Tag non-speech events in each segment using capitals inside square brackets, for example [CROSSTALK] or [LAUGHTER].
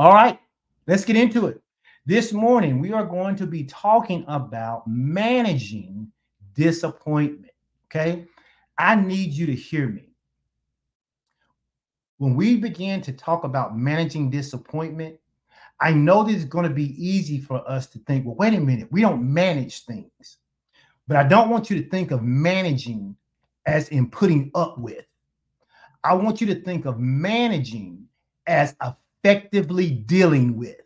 All right, let's get into it. This morning, we are going to be talking about managing disappointment. Okay, I need you to hear me. When we begin to talk about managing disappointment, I know this is going to be easy for us to think, well, wait a minute, we don't manage things. But I don't want you to think of managing as in putting up with. I want you to think of managing as effectively dealing with.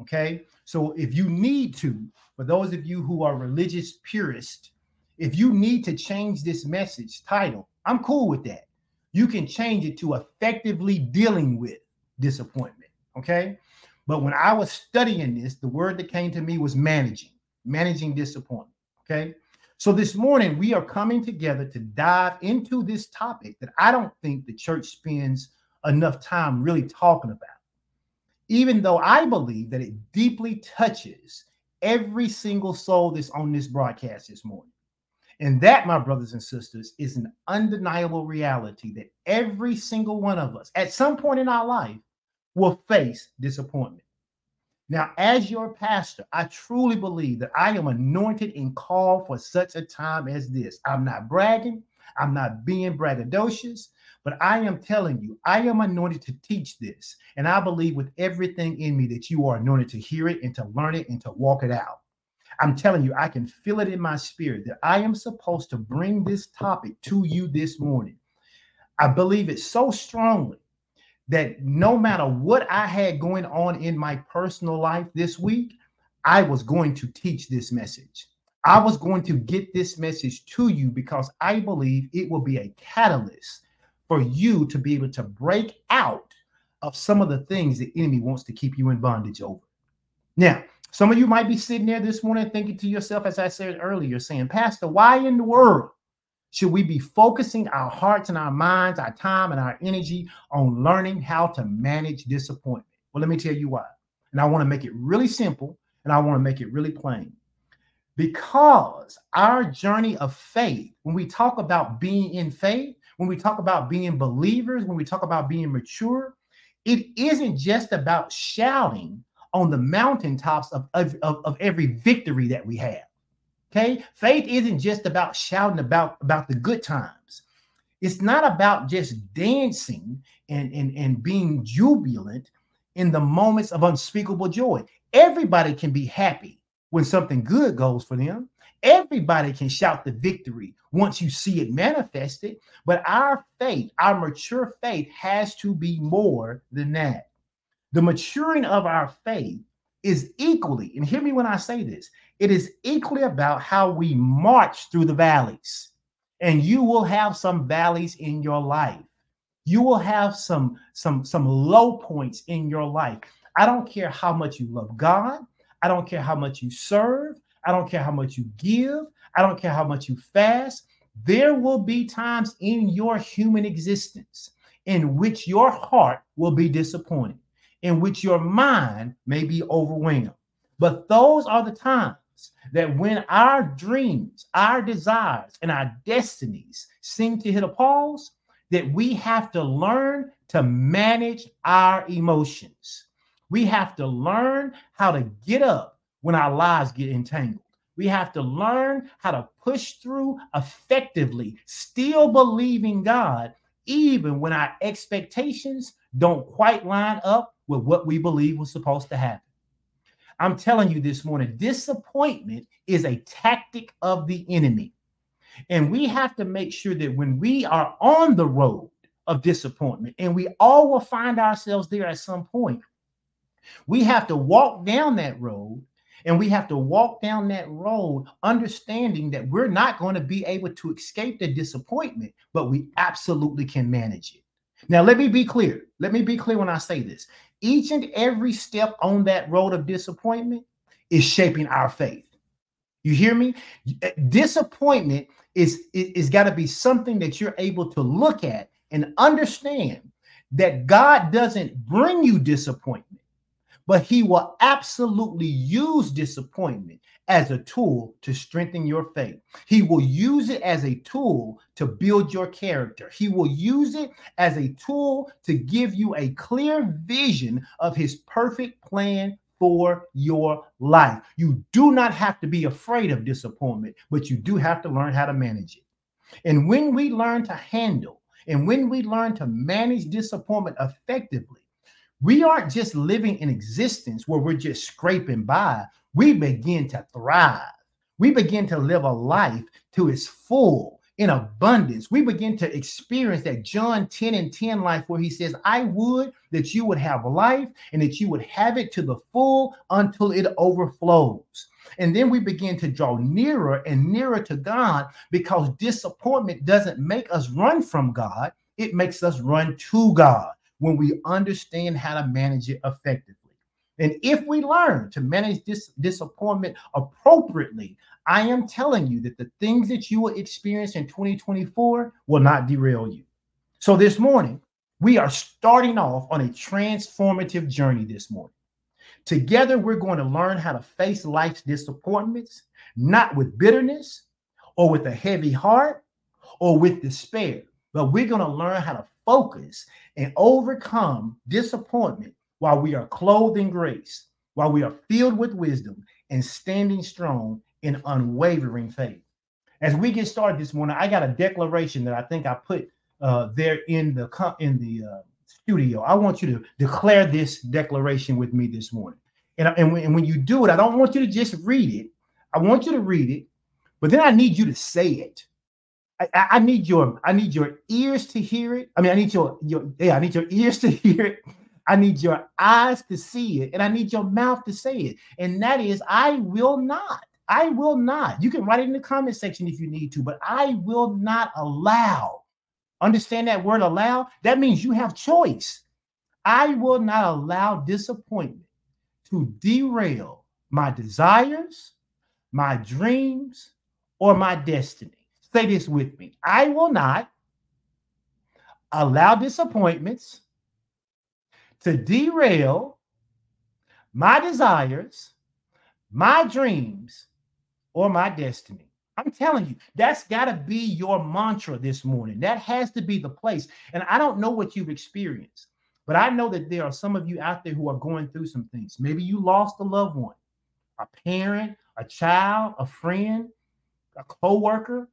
Okay. So if you need to, for those of you who are religious purists, if you need to change this message title, I'm cool with that. You can change it to effectively dealing with disappointment. Okay. But when I was studying this, the word that came to me was managing, managing disappointment. Okay. So this morning, we are coming together to dive into this topic that I don't think the church spends enough time really talking about. Even though I believe that it deeply touches every single soul that's on this broadcast this morning. And that, my brothers and sisters, is an undeniable reality that every single one of us at some point in our life will face disappointment. Now, as your pastor, I truly believe that I am anointed and called for such a time as this. I'm not bragging, I'm not being braggadocious, but I am telling you, I am anointed to teach this. And I believe with everything in me that you are anointed to hear it and to learn it and to walk it out. I'm telling you, I can feel it in my spirit that I am supposed to bring this topic to you this morning. I believe it so strongly that no matter what I had going on in my personal life this week, I was going to teach this message. I was going to get this message to you because I believe it will be a catalyst for you to be able to break out of some of the things the enemy wants to keep you in bondage over. Now, some of you might be sitting there this morning thinking to yourself, as I said earlier, saying, Pastor, why in the world should we be focusing our hearts and our minds, our time and our energy on learning how to manage disappointment? Well, let me tell you why. And I want to make it really simple and I want to make it really plain. Because our journey of faith, when we talk about being in faith, when we talk about being believers, when we talk about being mature, it isn't just about shouting on the mountaintops of, of, of every victory that we have. Okay. Faith isn't just about shouting about, about the good times. It's not about just dancing and, and, and being jubilant in the moments of unspeakable joy. Everybody can be happy when something good goes for them. Everybody can shout the victory once you see it manifested. But our faith, our mature faith, has to be more than that. The maturing of our faith is equally, and hear me when I say this, it is equally about how we march through the valleys. And you will have some valleys in your life. You will have some some some low points in your life. I don't care how much you love God. I don't care how much you serve. I don't care how much you give. I don't care how much you fast. There will be times in your human existence in which your heart will be disappointed, in which your mind may be overwhelmed. But those are the times that when our dreams, our desires, and our destinies seem to hit a pause, that we have to learn to manage our emotions. We have to learn how to get up when our lives get entangled. We have to learn how to push through effectively, still believing God, even when our expectations don't quite line up with what we believe was supposed to happen. I'm telling you this morning, disappointment is a tactic of the enemy. And we have to make sure that when we are on the road of disappointment, and we all will find ourselves there at some point, we have to walk down that road and we have to walk down that road understanding that we're not going to be able to escape the disappointment, but we absolutely can manage it. Now, let me be clear. Let me be clear when I say this. Each and every step on that road of disappointment is shaping our faith. You hear me? Eh, disappointment is is got to be something that you're able to look at and understand that God doesn't bring you disappointment, but he will absolutely use disappointment as a tool to strengthen your faith. He will use it as a tool to build your character. He will use it as a tool to give you a clear vision of his perfect plan for your life. You do not have to be afraid of disappointment, but you do have to learn how to manage it. And when we learn to handle and when we learn to manage disappointment effectively, we aren't just living in existence where we're just scraping by. We begin to thrive. We begin to live a life to its full in abundance. We begin to experience that John 10 and 10 life where he says, I would that you would have life and that you would have it to the full until it overflows. And then we begin to draw nearer and nearer to God because disappointment doesn't make us run from God, it makes us run to God when we understand how to manage it effectively. And if we learn to manage this disappointment appropriately, I am telling you that the things that you will experience in 2024 will not derail you. So this morning, we are starting off on a transformative journey this morning. Together, we're going to learn how to face life's disappointments, not with bitterness or with a heavy heart or with despair, but we're going to learn how to focus and overcome disappointment while we are clothed in grace, while we are filled with wisdom and standing strong in unwavering faith. As we get started this morning, I got a declaration that I think I put uh, there in the in the uh, studio. I want you to declare this declaration with me this morning. And, and, when, and when you do it, I don't want you to just read it. I want you to read it, but then I need you to say it. I, I, need your I need your ears to hear it. I mean, I need your your yeah, I need your ears to [LAUGHS] hear it. I need your eyes to see it, and I need your mouth to say it. And that is, I will not. I will not. You can write it in the comment section if you need to, but I will not allow. Understand that word allow? That means you have choice. I will not allow disappointment to derail my desires, my dreams, or my destiny. Say this with me. I will not allow disappointments to derail my desires, my dreams, or my destiny. I'm telling you, that's got to be your mantra this morning. That has to be the place. And I don't know what you've experienced, but I know that there are some of you out there who are going through some things. Maybe you lost a loved one, a parent, a child, a friend, a coworker.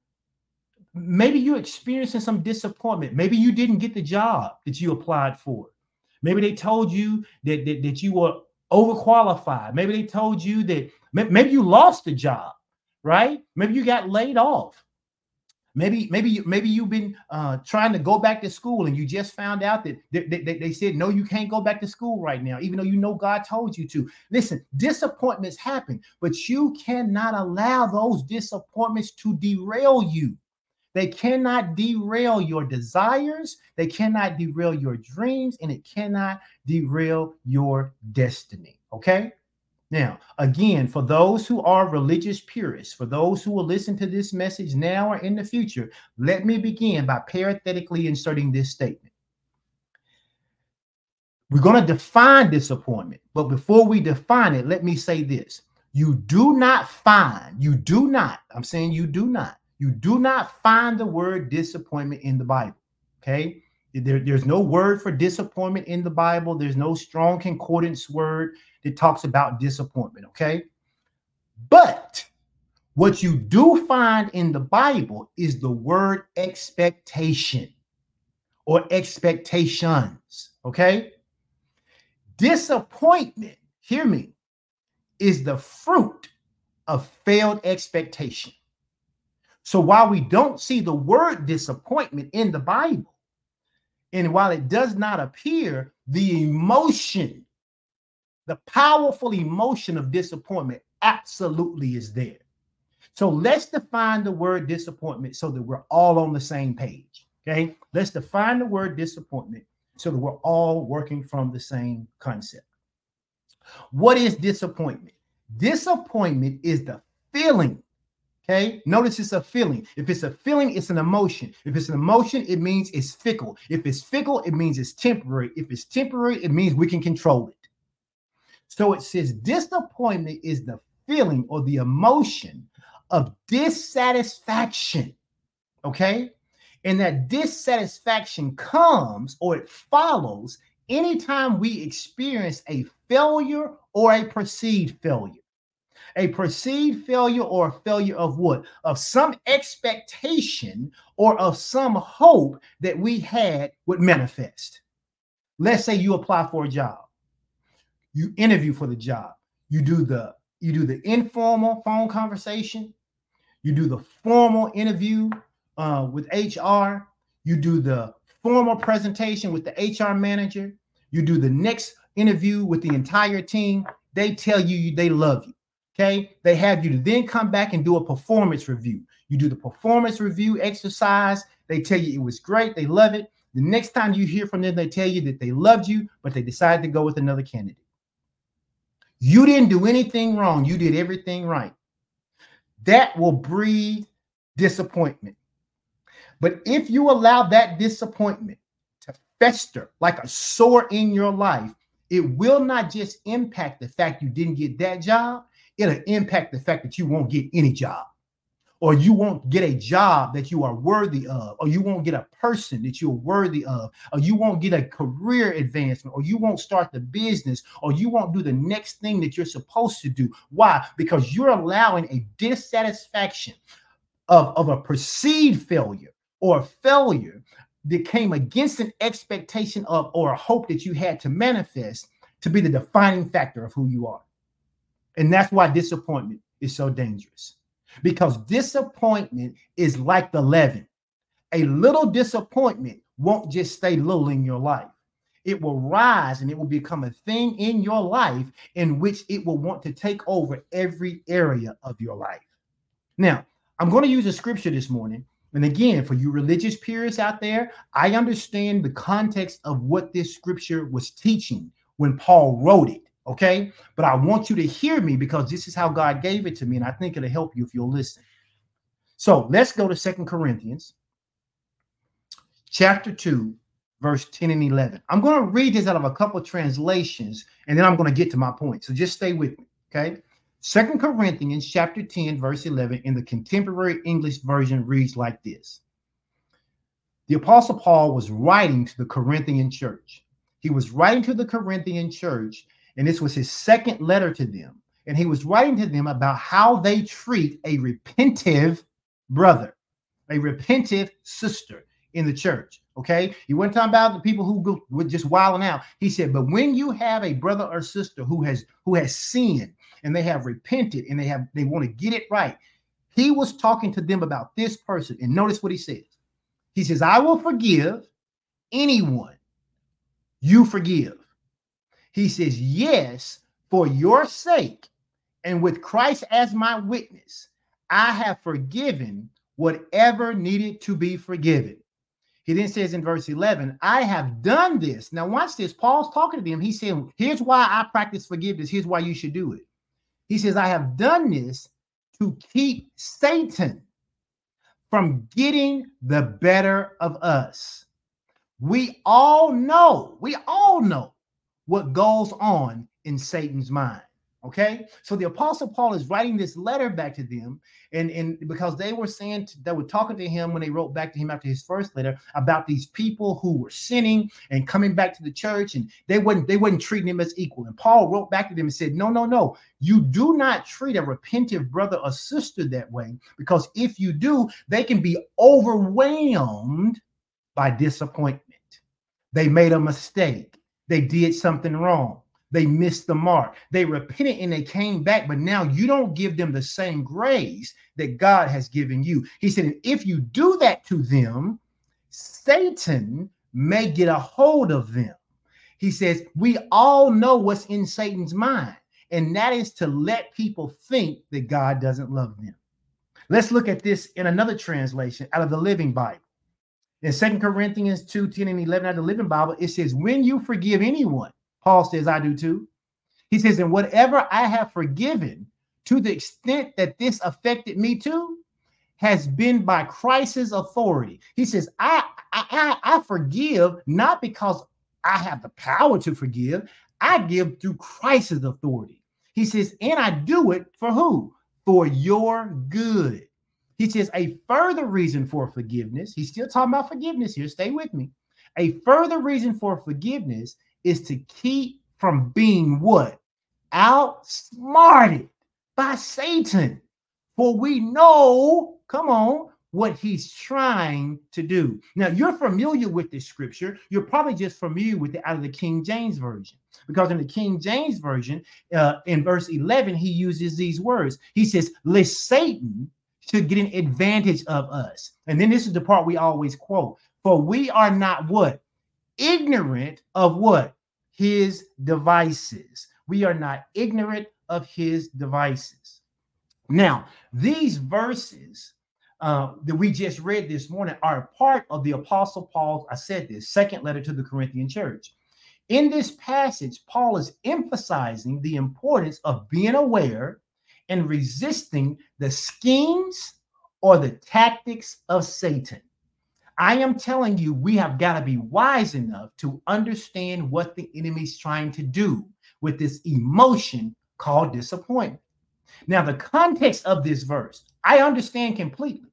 Maybe you're experiencing some disappointment. Maybe you didn't get the job that you applied for. Maybe they told you that, that, that you were overqualified. Maybe they told you that maybe you lost the job right? Maybe you got laid off. Maybe, maybe, you, maybe you've been uh, trying to go back to school and you just found out that they, they, they said no, you can't go back to school right now, even though you know God told you to. Listen, disappointments happen, but you cannot allow those disappointments to derail you. They cannot derail your desires, they cannot derail your dreams, and it cannot derail your destiny. Okay. Now, again, for those who are religious purists, for those who will listen to this message now or in the future, let me begin by parenthetically inserting this statement. We're going to define disappointment, but before we define it, let me say this. You do not find, you do not, I'm saying you do not, you do not find the word disappointment in the Bible. Okay. There, there's no word for disappointment in the Bible. There's no strong concordance word that talks about disappointment. Okay. But what you do find in the Bible is the word expectation or expectations. Okay. Disappointment, hear me, is the fruit of failed expectation. So while we don't see the word disappointment in the Bible, and while it does not appear, the emotion, the powerful emotion of disappointment absolutely is there. So let's define the word disappointment so that we're all on the same page. Okay. Let's define the word disappointment so that we're all working from the same concept. What is disappointment? Disappointment is the feeling Okay. Notice it's a feeling. If it's a feeling, it's an emotion. If it's an emotion, it means it's fickle. If it's fickle, it means it's temporary. If it's temporary, it means we can control it. So it says disappointment is the feeling or the emotion of dissatisfaction. Okay. And that dissatisfaction comes or it follows anytime we experience a failure or a perceived failure. A perceived failure or a failure of what? Of some expectation or of some hope that we had would manifest. Let's say you apply for a job, you interview for the job, you do the you do the informal phone conversation, you do the formal interview uh, with HR, you do the formal presentation with the HR manager, you do the next interview with the entire team. They tell you they love you. Okay. They have you to then come back and do a performance review. You do the performance review exercise. They tell you it was great. They love it. The next time you hear from them, they tell you that they loved you, but they decided to go with another candidate. You didn't do anything wrong. You did everything right. That will breed disappointment. But if you allow that disappointment to fester like a sore in your life, it will not just impact the fact you didn't get that job, it'll impact the fact that you won't get any job or you won't get a job that you are worthy of, or you won't get a person that you're worthy of, or you won't get a career advancement, or you won't start the business, or you won't do the next thing that you're supposed to do. Why? Because you're allowing a dissatisfaction of, of a perceived failure or failure that came against an expectation of or a hope that you had to manifest to be the defining factor of who you are. And that's why disappointment is so dangerous because disappointment is like the leaven. A little disappointment won't just stay little in your life. It will rise and it will become a thing in your life in which it will want to take over every area of your life. Now, I'm going to use a scripture this morning. And again, for you religious purists out there, I understand the context of what this scripture was teaching when Paul wrote it. Okay. But I want you to hear me because this is how God gave it to me. And I think it'll help you if you'll listen. So let's go to Second Corinthians chapter 2, verse 10 and 11. I'm going to read this out of a couple of translations and then I'm going to get to my point. So just stay with me. Okay. Second Corinthians chapter 10, verse 11 in the contemporary English version reads like this. The apostle Paul was writing to the Corinthian church. He was writing to the Corinthian church and this was his second letter to them. And he was writing to them about how they treat a repentive brother, a repentive sister in the church. Okay. He wasn't talking about the people who go, were just wilding out. He said, but when you have a brother or sister who has who has sinned and they have repented and they have they want to get it right, he was talking to them about this person. And notice what he says. He says, I will forgive anyone you forgive. He says, Yes, for your sake, and with Christ as my witness, I have forgiven whatever needed to be forgiven. He then says in verse 11, I have done this. Now, watch this. Paul's talking to them. He said, Here's why I practice forgiveness. Here's why you should do it. He says, I have done this to keep Satan from getting the better of us. We all know, we all know what goes on in Satan's mind. Okay, so the apostle Paul is writing this letter back to them, and, and because they were saying to, they were talking to him when they wrote back to him after his first letter about these people who were sinning and coming back to the church, and they wouldn't they wouldn't treating him as equal. And Paul wrote back to them and said, No, no, no, you do not treat a repentive brother or sister that way, because if you do, they can be overwhelmed by disappointment. They made a mistake they did something wrong. They missed the mark. They repented and they came back, but now you don't give them the same grace that God has given you. He said, if you do that to them, Satan may get a hold of them. He says, we all know what's in Satan's mind, and that is to let people think that God doesn't love them. Let's look at this in another translation out of the Living Bible. In Second Corinthians 2 10 and 11 out of the Living Bible, it says, When you forgive anyone, Paul says, I do too. He says, And whatever I have forgiven, to the extent that this affected me too, has been by Christ's authority. He says, I, I, I forgive not because I have the power to forgive. I give through Christ's authority. He says, and I do it for who? For your good. He says, a further reason for forgiveness, he's still talking about forgiveness here. Stay with me. A further reason for forgiveness is to keep from being what? Outsmarted by Satan. For we know, come on, what he's trying to do. Now, you're familiar with this scripture. You're probably just familiar with it out of the King James Version. Because in the King James Version, uh, in verse 11, he uses these words. He says, Lest Satan to get an advantage of us. And then this is the part we always quote For we are not what? Ignorant of what? His devices. We are not ignorant of his devices. Now, these verses uh, that we just read this morning are part of the Apostle Paul's, I said this, second letter to the Corinthian church. In this passage, Paul is emphasizing the importance of being aware and resisting the schemes or the tactics of Satan. I am telling you, we have got to be wise enough to understand what the enemy's trying to do with this emotion called disappointment. Now, the context of this verse, I understand completely,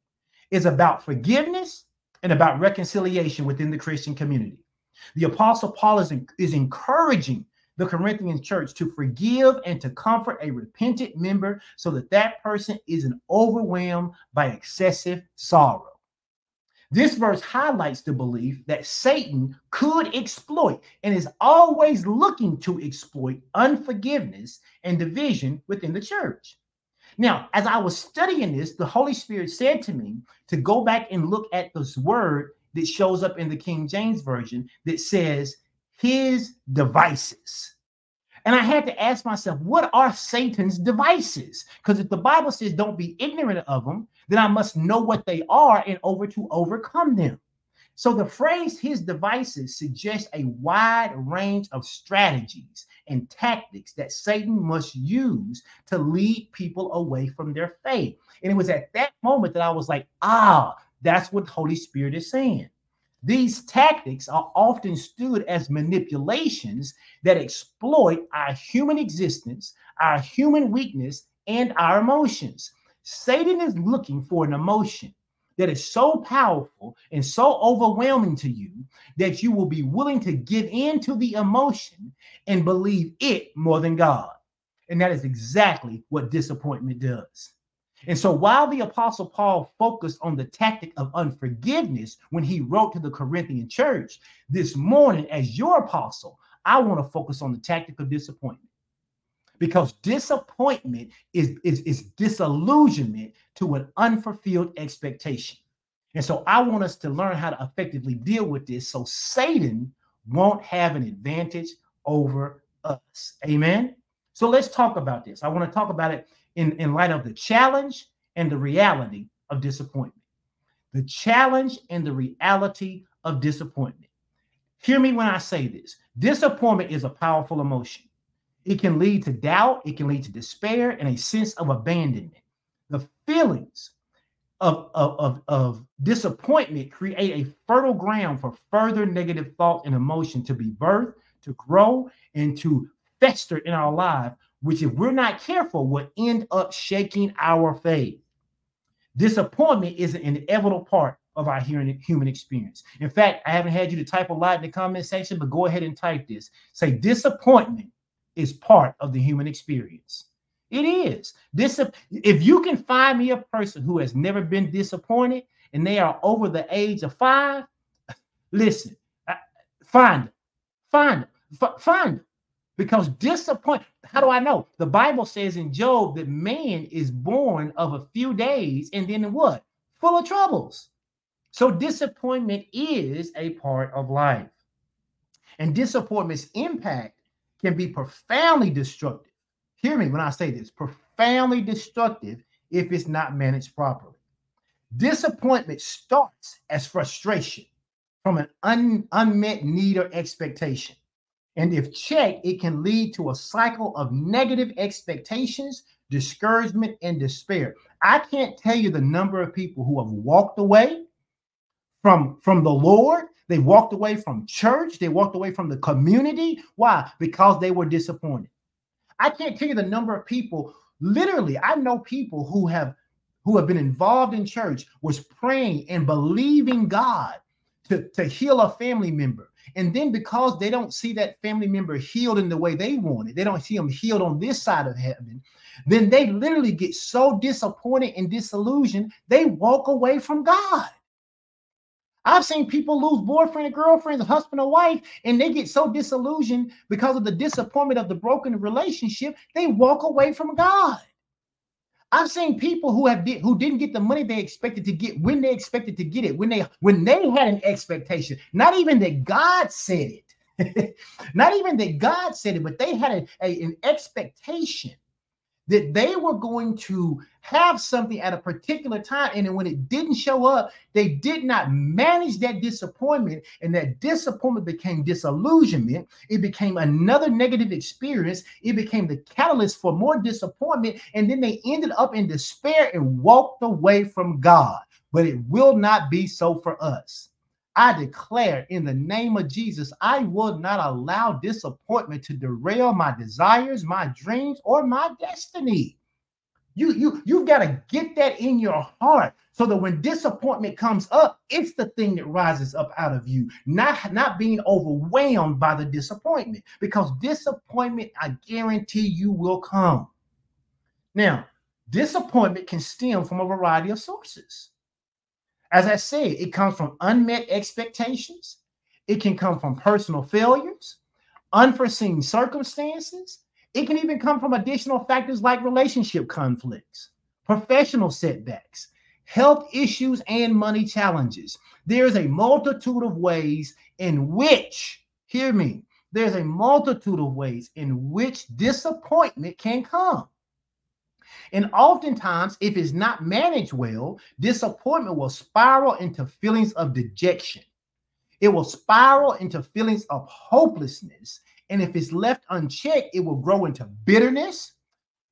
is about forgiveness and about reconciliation within the Christian community. The Apostle Paul is, is encouraging the Corinthian church to forgive and to comfort a repentant member so that that person isn't overwhelmed by excessive sorrow. This verse highlights the belief that Satan could exploit and is always looking to exploit unforgiveness and division within the church. Now, as I was studying this, the Holy Spirit said to me to go back and look at this word that shows up in the King James Version that says his devices. And I had to ask myself, what are Satan's devices? Because if the Bible says don't be ignorant of them, then I must know what they are in order to overcome them. So the phrase his devices suggests a wide range of strategies and tactics that Satan must use to lead people away from their faith. And it was at that moment that I was like, ah, that's what the Holy Spirit is saying. These tactics are often stood as manipulations that exploit our human existence, our human weakness, and our emotions. Satan is looking for an emotion that is so powerful and so overwhelming to you that you will be willing to give in to the emotion and believe it more than God. And that is exactly what disappointment does. And so while the apostle Paul focused on the tactic of unforgiveness when he wrote to the Corinthian church, this morning, as your apostle, I want to focus on the tactic of disappointment. Because disappointment is, is, is disillusionment to an unfulfilled expectation. And so I want us to learn how to effectively deal with this so Satan won't have an advantage over us. Amen. So let's talk about this. I want to talk about it in, in light of the challenge and the reality of disappointment. The challenge and the reality of disappointment. Hear me when I say this disappointment is a powerful emotion. It can lead to doubt, it can lead to despair, and a sense of abandonment. The feelings of, of, of, of disappointment create a fertile ground for further negative thought and emotion to be birthed, to grow, and to fester in our life which, if we're not careful, will end up shaking our faith. Disappointment is an inevitable part of our human experience. In fact, I haven't had you to type a lot in the comment section, but go ahead and type this. Say, disappointment is part of the human experience. It is. This if you can find me a person who has never been disappointed and they are over the age of five, [LAUGHS] listen, find them, find them, find them. Because disappoint, how do I know? The Bible says in Job that man is born of a few days and then what? Full of troubles. So disappointment is a part of life. And disappointment's impact can be profoundly destructive. Hear me when I say this profoundly destructive if it's not managed properly. Disappointment starts as frustration from an un- unmet need or expectation. And if checked, it can lead to a cycle of negative expectations, discouragement, and despair. I can't tell you the number of people who have walked away from, from the Lord They walked away from church. They walked away from the community. Why? Because they were disappointed. I can't tell you the number of people, literally, I know people who have who have been involved in church was praying and believing God to, to heal a family member. And then because they don't see that family member healed in the way they want it, they don't see them healed on this side of heaven, then they literally get so disappointed and disillusioned, they walk away from God. I've seen people lose boyfriend and girlfriend, husband or wife, and they get so disillusioned because of the disappointment of the broken relationship, they walk away from God. I've seen people who have did, who didn't get the money they expected to get when they expected to get it, when they when they had an expectation, not even that God said it, [LAUGHS] not even that God said it, but they had a, a, an expectation that they were going to have something at a particular time. And when it didn't show up, they did not manage that disappointment. And that disappointment became disillusionment. It became another negative experience. It became the catalyst for more disappointment. And then they ended up in despair and walked away from God. But it will not be so for us. I declare in the name of Jesus, I will not allow disappointment to derail my desires, my dreams, or my destiny. You, you, you've got to get that in your heart so that when disappointment comes up, it's the thing that rises up out of you, not, not being overwhelmed by the disappointment. Because disappointment, I guarantee you, will come. Now, disappointment can stem from a variety of sources. As I said, it comes from unmet expectations, it can come from personal failures, unforeseen circumstances. It can even come from additional factors like relationship conflicts, professional setbacks, health issues, and money challenges. There's a multitude of ways in which, hear me, there's a multitude of ways in which disappointment can come. And oftentimes, if it's not managed well, disappointment will spiral into feelings of dejection. It will spiral into feelings of hopelessness. And if it's left unchecked, it will grow into bitterness,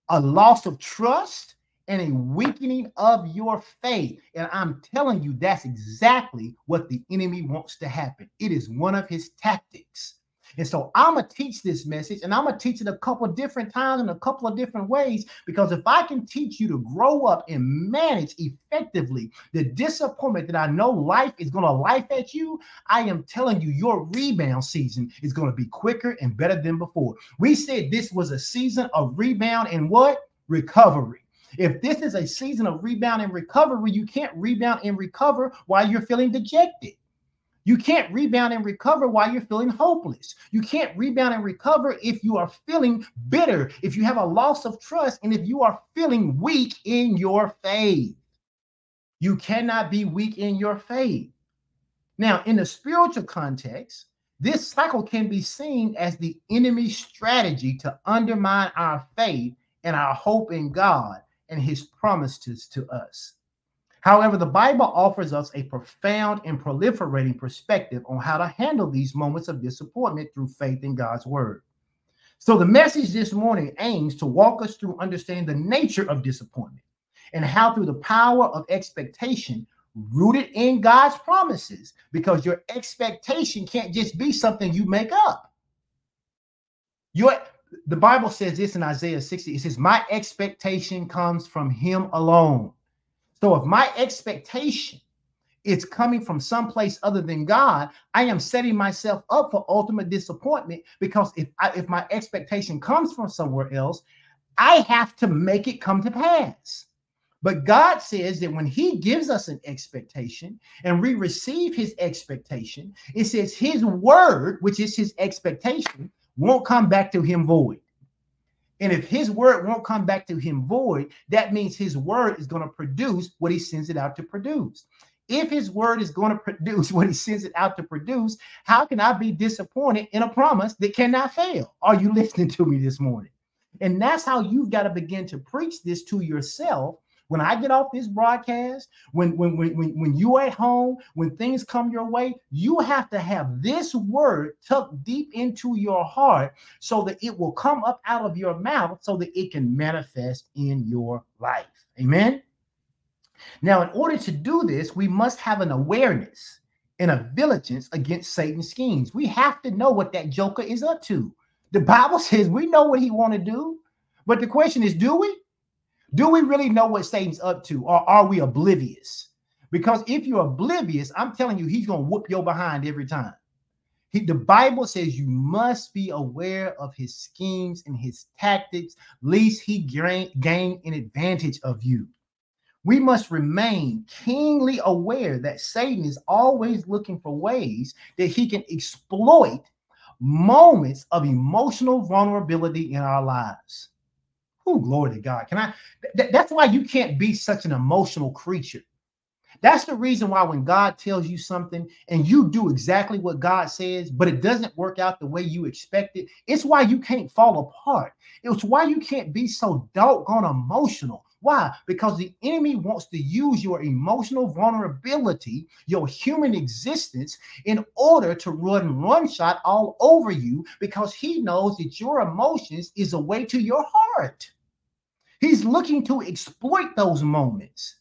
a loss of trust, and a weakening of your faith. And I'm telling you, that's exactly what the enemy wants to happen. It is one of his tactics. And so I'm going to teach this message and I'm going to teach it a couple different times in a couple of different ways because if I can teach you to grow up and manage effectively the disappointment that I know life is going to life at you, I am telling you your rebound season is going to be quicker and better than before. We said this was a season of rebound and what? Recovery. If this is a season of rebound and recovery, you can't rebound and recover while you're feeling dejected. You can't rebound and recover while you're feeling hopeless. You can't rebound and recover if you are feeling bitter, if you have a loss of trust, and if you are feeling weak in your faith. You cannot be weak in your faith. Now, in the spiritual context, this cycle can be seen as the enemy's strategy to undermine our faith and our hope in God and his promises to us. However, the Bible offers us a profound and proliferating perspective on how to handle these moments of disappointment through faith in God's word. So, the message this morning aims to walk us through understanding the nature of disappointment and how, through the power of expectation, rooted in God's promises, because your expectation can't just be something you make up. Your the Bible says this in Isaiah 60. It says, My expectation comes from him alone. So if my expectation is coming from someplace other than God, I am setting myself up for ultimate disappointment because if I, if my expectation comes from somewhere else, I have to make it come to pass. But God says that when He gives us an expectation and we receive His expectation, it says His word, which is His expectation, won't come back to Him void. And if his word won't come back to him void, that means his word is going to produce what he sends it out to produce. If his word is going [LAUGHS] to produce what he sends it out to produce, how can I be disappointed in a promise that cannot fail? Are you [LAUGHS] listening to me this morning? And that's how you've got to begin to preach this to yourself when I get off this broadcast, when when when when, you're at home, when things come your way, you have to have this word tucked deep into your heart so that it will come up out of your mouth so that it can manifest in your life. Amen. Now, in order to do this, we must have an awareness and a vigilance against Satan's schemes. We have to know what that joker is up to. The Bible [LAUGHS] says we know what he want to do, but the question is, do we? Do we really know what Satan's up to, or are we oblivious? Because if you're oblivious, I'm telling you, he's going to whoop your behind every time. He, the Bible says you must be aware of his schemes and his tactics, lest he gain, gain an advantage of you. We must remain keenly aware that Satan is always looking for ways that he can exploit moments of emotional vulnerability in our lives. Oh, glory to God. Can I? Th- that's why you can't be such an emotional creature. That's the reason why when God tells you something and you do exactly what God says, but it doesn't work out the way you expect it, it's why you can't fall apart. It's why you can't be so doggone emotional. Why? Because the enemy wants to use your emotional vulnerability, your human existence, in order to run run shot all over you because he knows that your emotions is a way to your heart. He's looking to exploit those moments.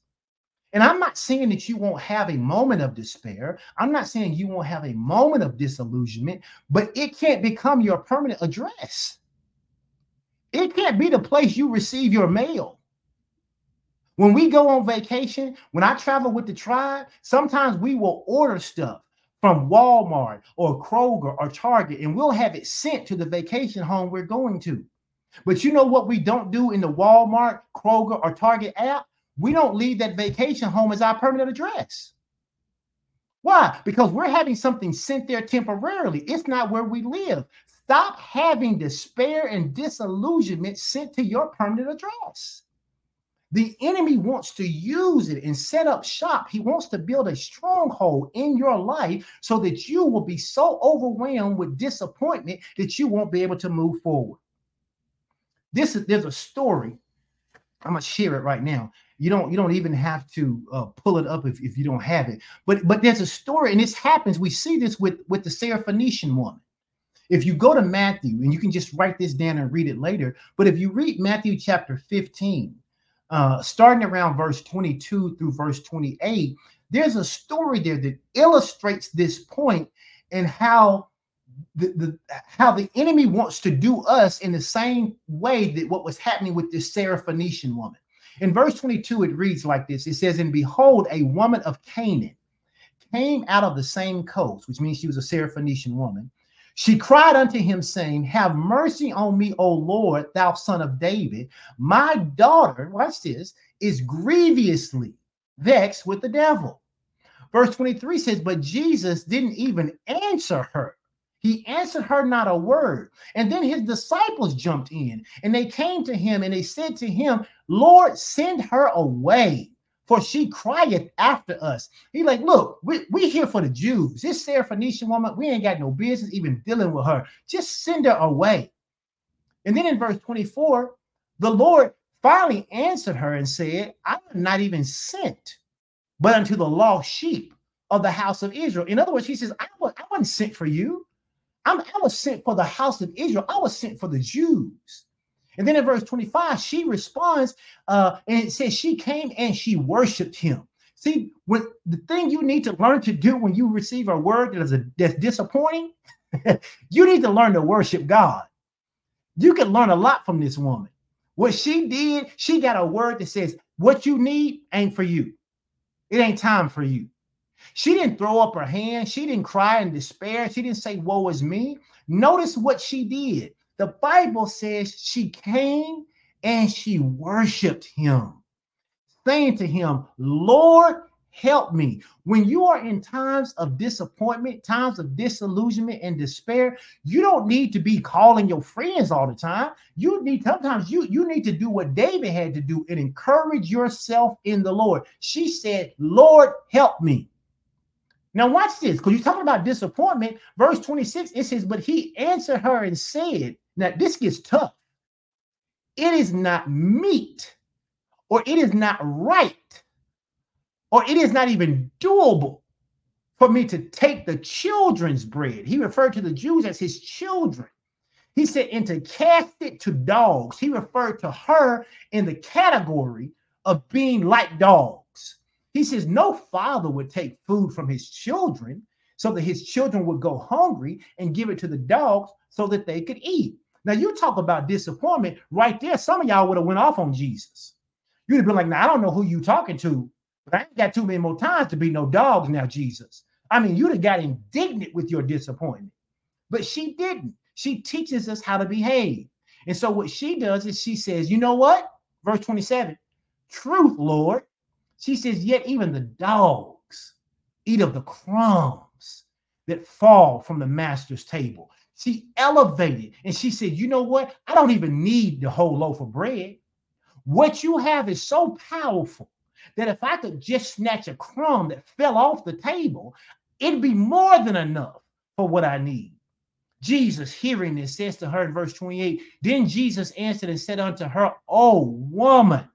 And I'm not saying that you won't have a moment of despair. I'm not saying you won't have a moment of disillusionment, but it can't become your permanent address. It can't be the place you receive your mail. When we go on vacation, when I travel with the tribe, sometimes we will order stuff from Walmart or Kroger or Target, and we'll have it sent to the vacation home we're going to. But you know what we don't do in the Walmart, Kroger, or Target app? We don't leave that vacation home as our permanent address. Why? Because we're having something sent there temporarily. It's not where we live. Stop having despair and disillusionment sent to your permanent address. The enemy wants to use it and set up shop. He wants to build a stronghold in your life so that you will be so overwhelmed with disappointment that you won't be able to move forward. This is there's a story. I'm gonna share it right now. You don't you don't even have to uh, pull it up if, if you don't have it. But but there's a story, and this happens. We see this with with the Syrophoenician woman. If you go to Matthew, and you can just write this down and read it later. But if you read Matthew chapter 15, uh, starting around verse 22 through verse 28, there's a story there that illustrates this point and how the, the how the enemy wants to do us in the same way that what was happening with this Syrophoenician woman. In verse 22, it reads like this: It says, "And behold, a woman of Canaan came out of the same coast, which means she was a Syrophoenician woman, she cried unto him, saying, Have mercy on me, O Lord, thou son of David. My daughter, watch this, is grievously vexed with the devil. Verse 23 says, But Jesus didn't even answer her. He answered her not a word. And then his disciples jumped in and they came to him and they said to him, Lord, send her away for she crieth after us. He like, look, we, we here for the Jews. This Syrophoenician woman, we ain't got no business even dealing with her. Just send her away. And then in verse 24, the Lord finally answered her and said, I am not even sent, but unto the lost sheep of the house of Israel. In other words, he says, I, was, I wasn't sent for you. I'm, I was sent for the house of Israel. I was sent for the Jews. And then in verse 25, she responds uh, and says she came and she worshiped him. See, when the thing you need to learn to do when you receive a word that is a, that's disappointing, [LAUGHS] you need to learn to worship God. You can learn a lot from this woman. What she did, she got a word that says, What you need ain't for you. It ain't time for you. She didn't throw up her hand. She didn't cry in despair. She didn't say, Woe is me. Notice what she did. The Bible says she came and she worshiped him, saying to him, Lord, help me. When you are in times of disappointment, times of disillusionment and despair, you don't need to be calling your friends all the time. You need sometimes you you need to do what David had to do and encourage yourself in the Lord. She said, "Lord, help me." Now watch this because you're talking about disappointment. Verse 26 it says, "But he answered her and said, now, this gets tough. It is not meet, or it is not right, or it is not even doable for me to take the children's bread. He referred to the Jews as his children. He said, and to cast it to dogs. He referred to her in the category of being like dogs. He says, No father would take food from his children so that his children would go hungry and give it to the dogs so that they could eat. Now, you talk about disappointment right there. Some of y'all would have went off on Jesus. You'd have been like, now I don't know who you talking to, but I ain't got too many more times to be no dogs now, Jesus. I mean, you'd have got indignant with your disappointment, but she didn't. She teaches us how to behave. And so what she does is she says, you know what? Verse 27, truth, Lord. She says, yet even the dogs eat of the crumbs that fall from the master's table. She elevated and she said, you know what? I don't even need the whole loaf of bread. What you have is so powerful that if I could just snatch a crumb that fell off the table, it'd be more than enough for what I need. Jesus, hearing this, says to her in verse 28 Then Jesus answered and said unto her, Oh, woman.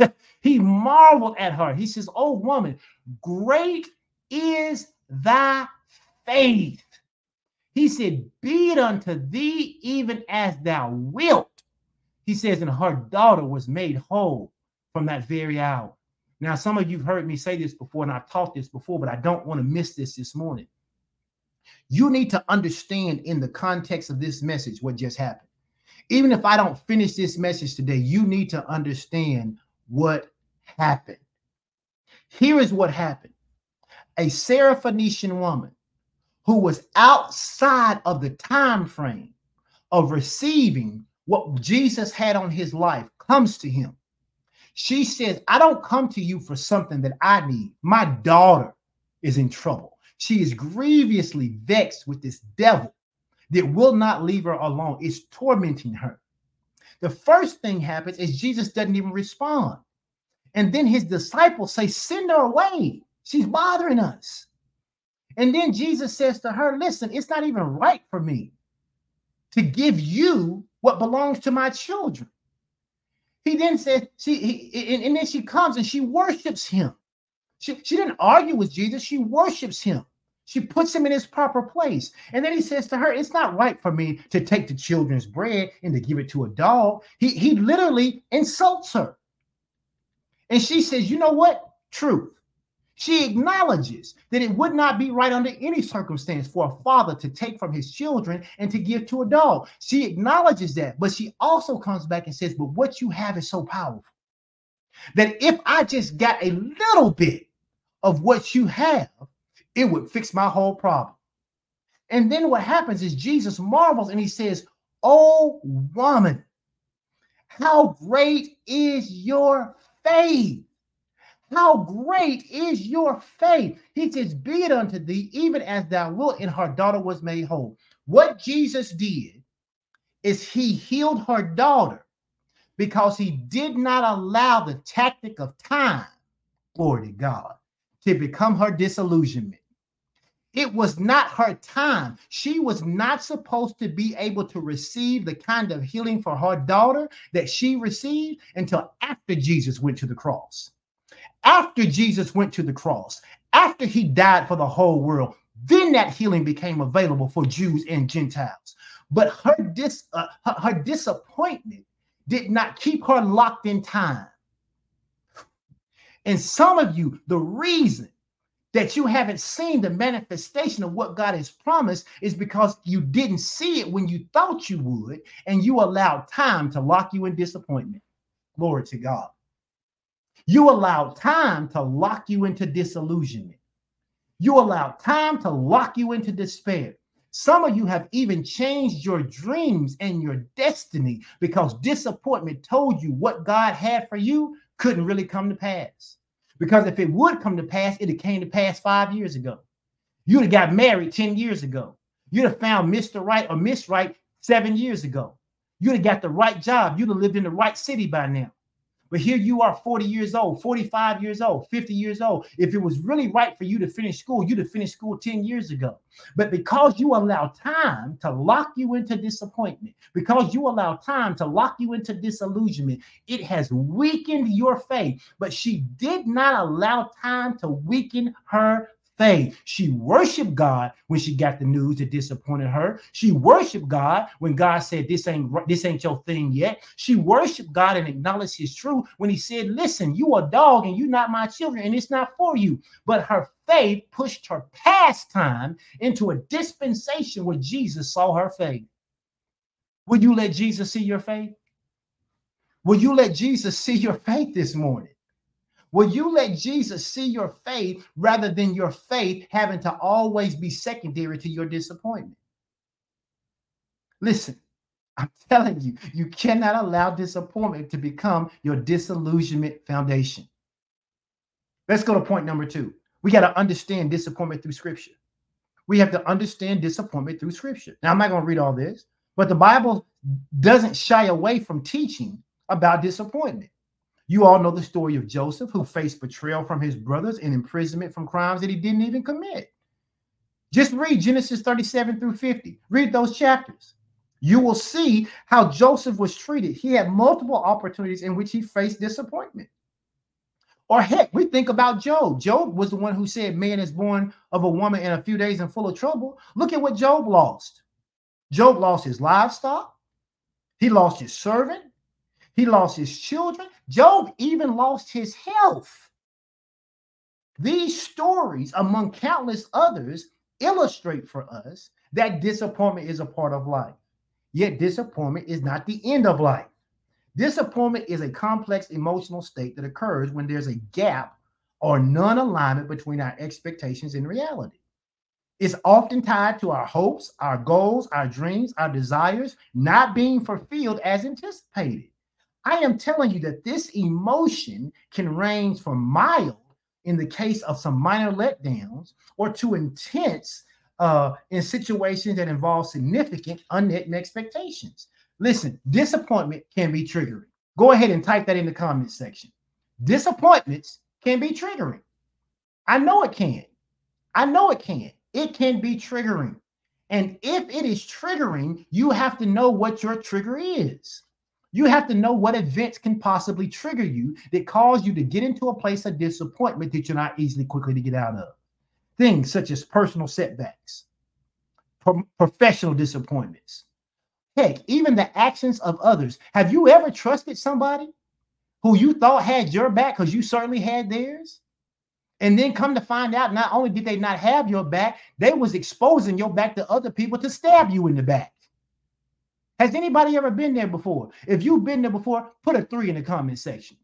[LAUGHS] he marveled at her. He says, Oh, woman, great is thy faith. He said, Be it unto thee even as thou wilt. He says, And her daughter was made whole from that very hour. Now, some of you have heard me say this before, and I've taught this before, but I don't want to miss this this morning. You need to understand in the context of this message what just happened. Even if I don't finish this message today, you need to understand what happened. Here is what happened a Syrophoenician woman who was outside of the time frame of receiving what Jesus had on his life comes to him she says, I don't come to you for something that I need. My daughter is in trouble. She is grievously vexed with this devil that will not leave her alone. It's tormenting her. The first thing happens is Jesus doesn't even respond. And then his disciples say, Send her away. She's bothering us. And then Jesus says to her, Listen, it's not even right for me to give you what belongs to my children. He then says, she, he, and, and then she comes and she worships him. She, she didn't argue with Jesus, she worships him. She puts him in his proper place. And then he says to her, It's not right for me to take the children's bread and to give it to a dog. He, he literally insults her. And she says, You know what? Truth. She acknowledges that it would not be right under any circumstance for a father to take from his children and to give to a dog. She acknowledges that, but she also comes back and says, But what you have is so powerful that if I just got a little bit of what you have, it would fix my whole problem. And then what happens is Jesus marvels and he says, Oh, woman, how great is your faith? How great is your faith? He says, Be it unto thee, even as thou wilt. And her daughter was made whole. What Jesus did is he healed her daughter because he did not allow the tactic of time, glory to God, to become her disillusionment. It was not her time. She was not supposed to be able to receive the kind of healing for her daughter that she received until after Jesus went to the cross after Jesus went to the cross, after he died for the whole world, then that healing became available for Jews and Gentiles. But her, dis, uh, her, her disappointment did not keep her locked in time. And some of you, the reason that you haven't seen the manifestation of what God has promised is because you didn't see it when you thought you would, and you allowed time to lock you in disappointment. Glory to God. You allowed time to lock you into disillusionment. You allowed time to lock you into despair. Some of you have even changed your dreams and your destiny because disappointment told you what God had for you couldn't really come to pass. Because if it would come to pass, it came to pass five years ago. You'd have got married 10 years ago. You'd have found Mr. Right or Miss Right seven years ago. You'd have got the right job. You'd have lived in the right city by now. But here you are 40 years old, 45 years old, 50 years old. If it was really right for you to finish school, you'd have finished school 10 years ago. But because you allow time to lock you into disappointment, because you allow time to lock you into disillusionment, it has weakened your faith. But she did not allow time to weaken her She worshiped God when she got the news that disappointed her. She worshiped God when God said, "This ain't this ain't your thing yet." She worshiped God and acknowledged His truth when He said, "Listen, you a dog and you not my children, and it's not for you." But her faith pushed her past time into a dispensation where Jesus saw her faith. Will you let Jesus see your faith? Will you let Jesus see your faith this morning? Will you let Jesus see your faith rather than your faith having to always be secondary to your disappointment? Listen, I'm [LAUGHS] telling you, you cannot allow disappointment to become your disillusionment foundation. Let's go to point number two. We got to understand disappointment through scripture. We have to understand disappointment through scripture. Now, I'm not going to read all this, but the Bible doesn't shy away from teaching about disappointment. You all know the story of Joseph, who faced betrayal from his brothers and imprisonment from crimes that he didn't even commit. Just read Genesis 37 through 50. Read those chapters. You will see how Joseph was treated. He had multiple opportunities in which he faced disappointment. Or heck, we think about Job. Job was the one who said, Man is born of a woman in a few days and full of trouble. Look at what Job lost. Job lost his livestock, he lost his servant, he lost his children. Job even lost his health. These stories, among countless others, illustrate for us that disappointment is a part of life. Yet, disappointment is not the end of life. Disappointment is a complex emotional state that occurs when there's a gap or non alignment between our expectations and reality. It's often tied to our hopes, our goals, our dreams, our desires not being fulfilled as anticipated. I am telling you that this emotion can range from mild in the case of some minor letdowns or to intense uh, in situations that involve significant unmet expectations. Listen, disappointment can be triggering. Go ahead and type that in the comments section. Disappointments can be triggering. I know it can. I know it can. It can be triggering. And if it is triggering, you have to know what your trigger is. You have to know what events can possibly trigger you that cause you to get into a place of disappointment that you're not easily quickly to get out of. Things such as personal setbacks, pro- professional disappointments, heck, even the actions of others. Have you ever trusted somebody who you thought had your back because you certainly had theirs? And then come to find out, not only did they not have your back, they was exposing your back to other people to stab you in the back. Has anybody ever been there before? If you've been there before, put a three in the comment section.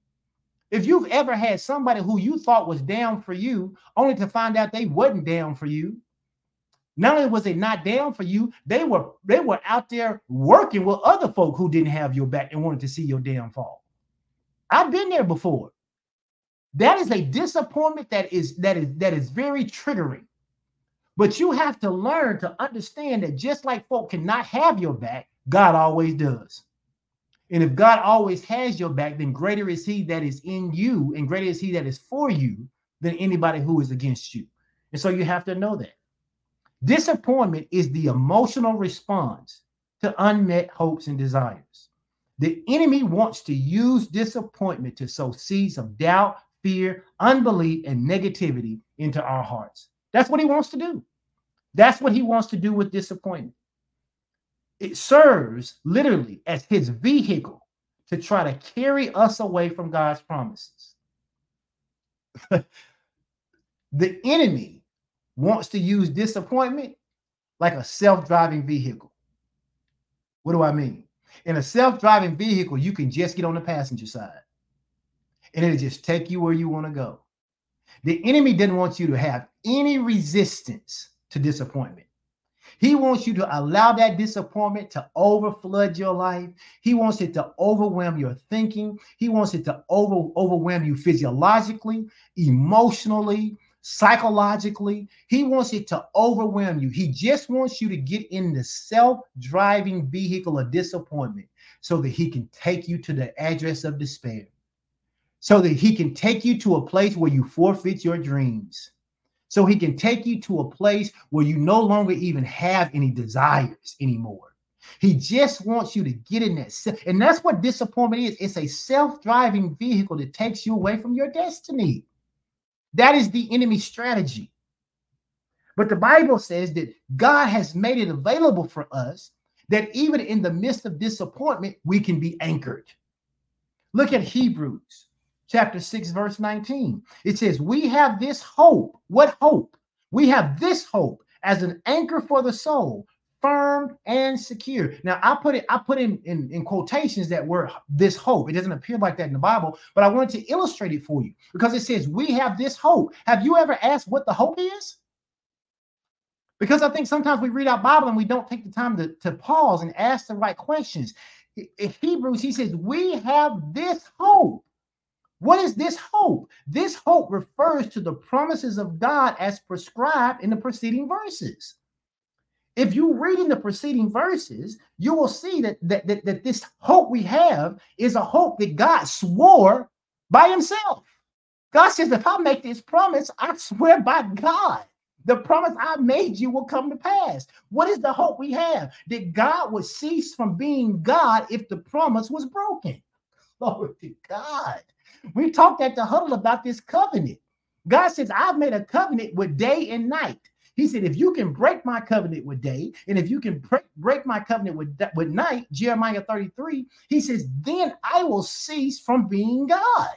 If you've ever had somebody who you thought was down for you, only to find out they wasn't down for you, not only was they not down for you, they were they were out there working with other folk who didn't have your back and wanted to see your downfall. I've been there before. That is a disappointment that is that is that is very triggering. But you have to learn to understand that just like folk cannot have your back, God always does. And if God always has your back, then greater is he that is in you, and greater is he that is for you than anybody who is against you. And so you have to know that. Disappointment is the emotional response to unmet hopes and desires. The enemy wants to use disappointment to sow seeds of doubt, fear, unbelief, and negativity into our hearts. That's what he wants to do. That's what he wants to do with disappointment it serves literally as his vehicle to try to carry us away from God's promises. [LAUGHS] the enemy wants to use disappointment like a self driving vehicle. What do I mean? In a self driving vehicle, you can just get on the passenger side and it'll just take you where you want to go. The enemy didn't want you to have any resistance to disappointment. He wants you to allow that disappointment to overflood your life. He wants it to overwhelm your thinking. He wants it to over, overwhelm you physiologically, emotionally, psychologically. He wants it to overwhelm you. He just wants you to get in the self driving vehicle of disappointment so that he can take you to the address of despair, so that he can take you to a place where you forfeit your dreams so he can take you to a place where you no longer even have any desires anymore. He just wants you to get in that. And that's what disappointment is it's a self driving vehicle that takes you away from your destiny. That is the enemy strategy. But the Bible says that God has made it available for us that even in the midst of disappointment, we can be anchored. Look at Hebrews chapter 6, verse 19. It says, We have this hope. What hope? We have this hope as an anchor for the soul, firm and secure. Now, I put it, I put in, in, in quotations that were this hope. It doesn't appear like that in the Bible, but I wanted to illustrate it for you because it says, We have this hope. Have you ever asked what the hope is? Because I think sometimes we read our Bible and we don't take the time to, to pause and ask the right questions. In Hebrews, he says, We have this hope. What is this hope? This hope refers to the promises of God as prescribed in the preceding verses. If you read in the preceding verses, you will see that, that, that, that this hope we have is a hope that God swore by himself. God says, if I make this promise, I swear by God the promise I made you will come to pass. What is the hope we have? That God would cease from being God if the promise was broken. [LAUGHS] Glory to God. We talked at the huddle about this covenant. God says, I've made a covenant with day and night. He said, if you can break my covenant with day, and if you can break, break my covenant with, with night, Jeremiah 33, he says, then I will cease from being God.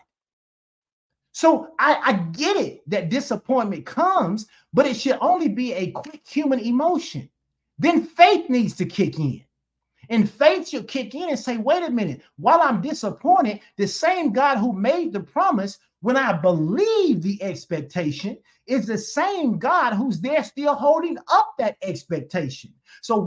So I, I get it that disappointment comes, but it should only be a quick human emotion. Then faith needs to kick in. And faith should kick in and say, wait a minute, while I'm disappointed, the same God who made the promise when I believe the expectation is the same God who's there still holding up that expectation. So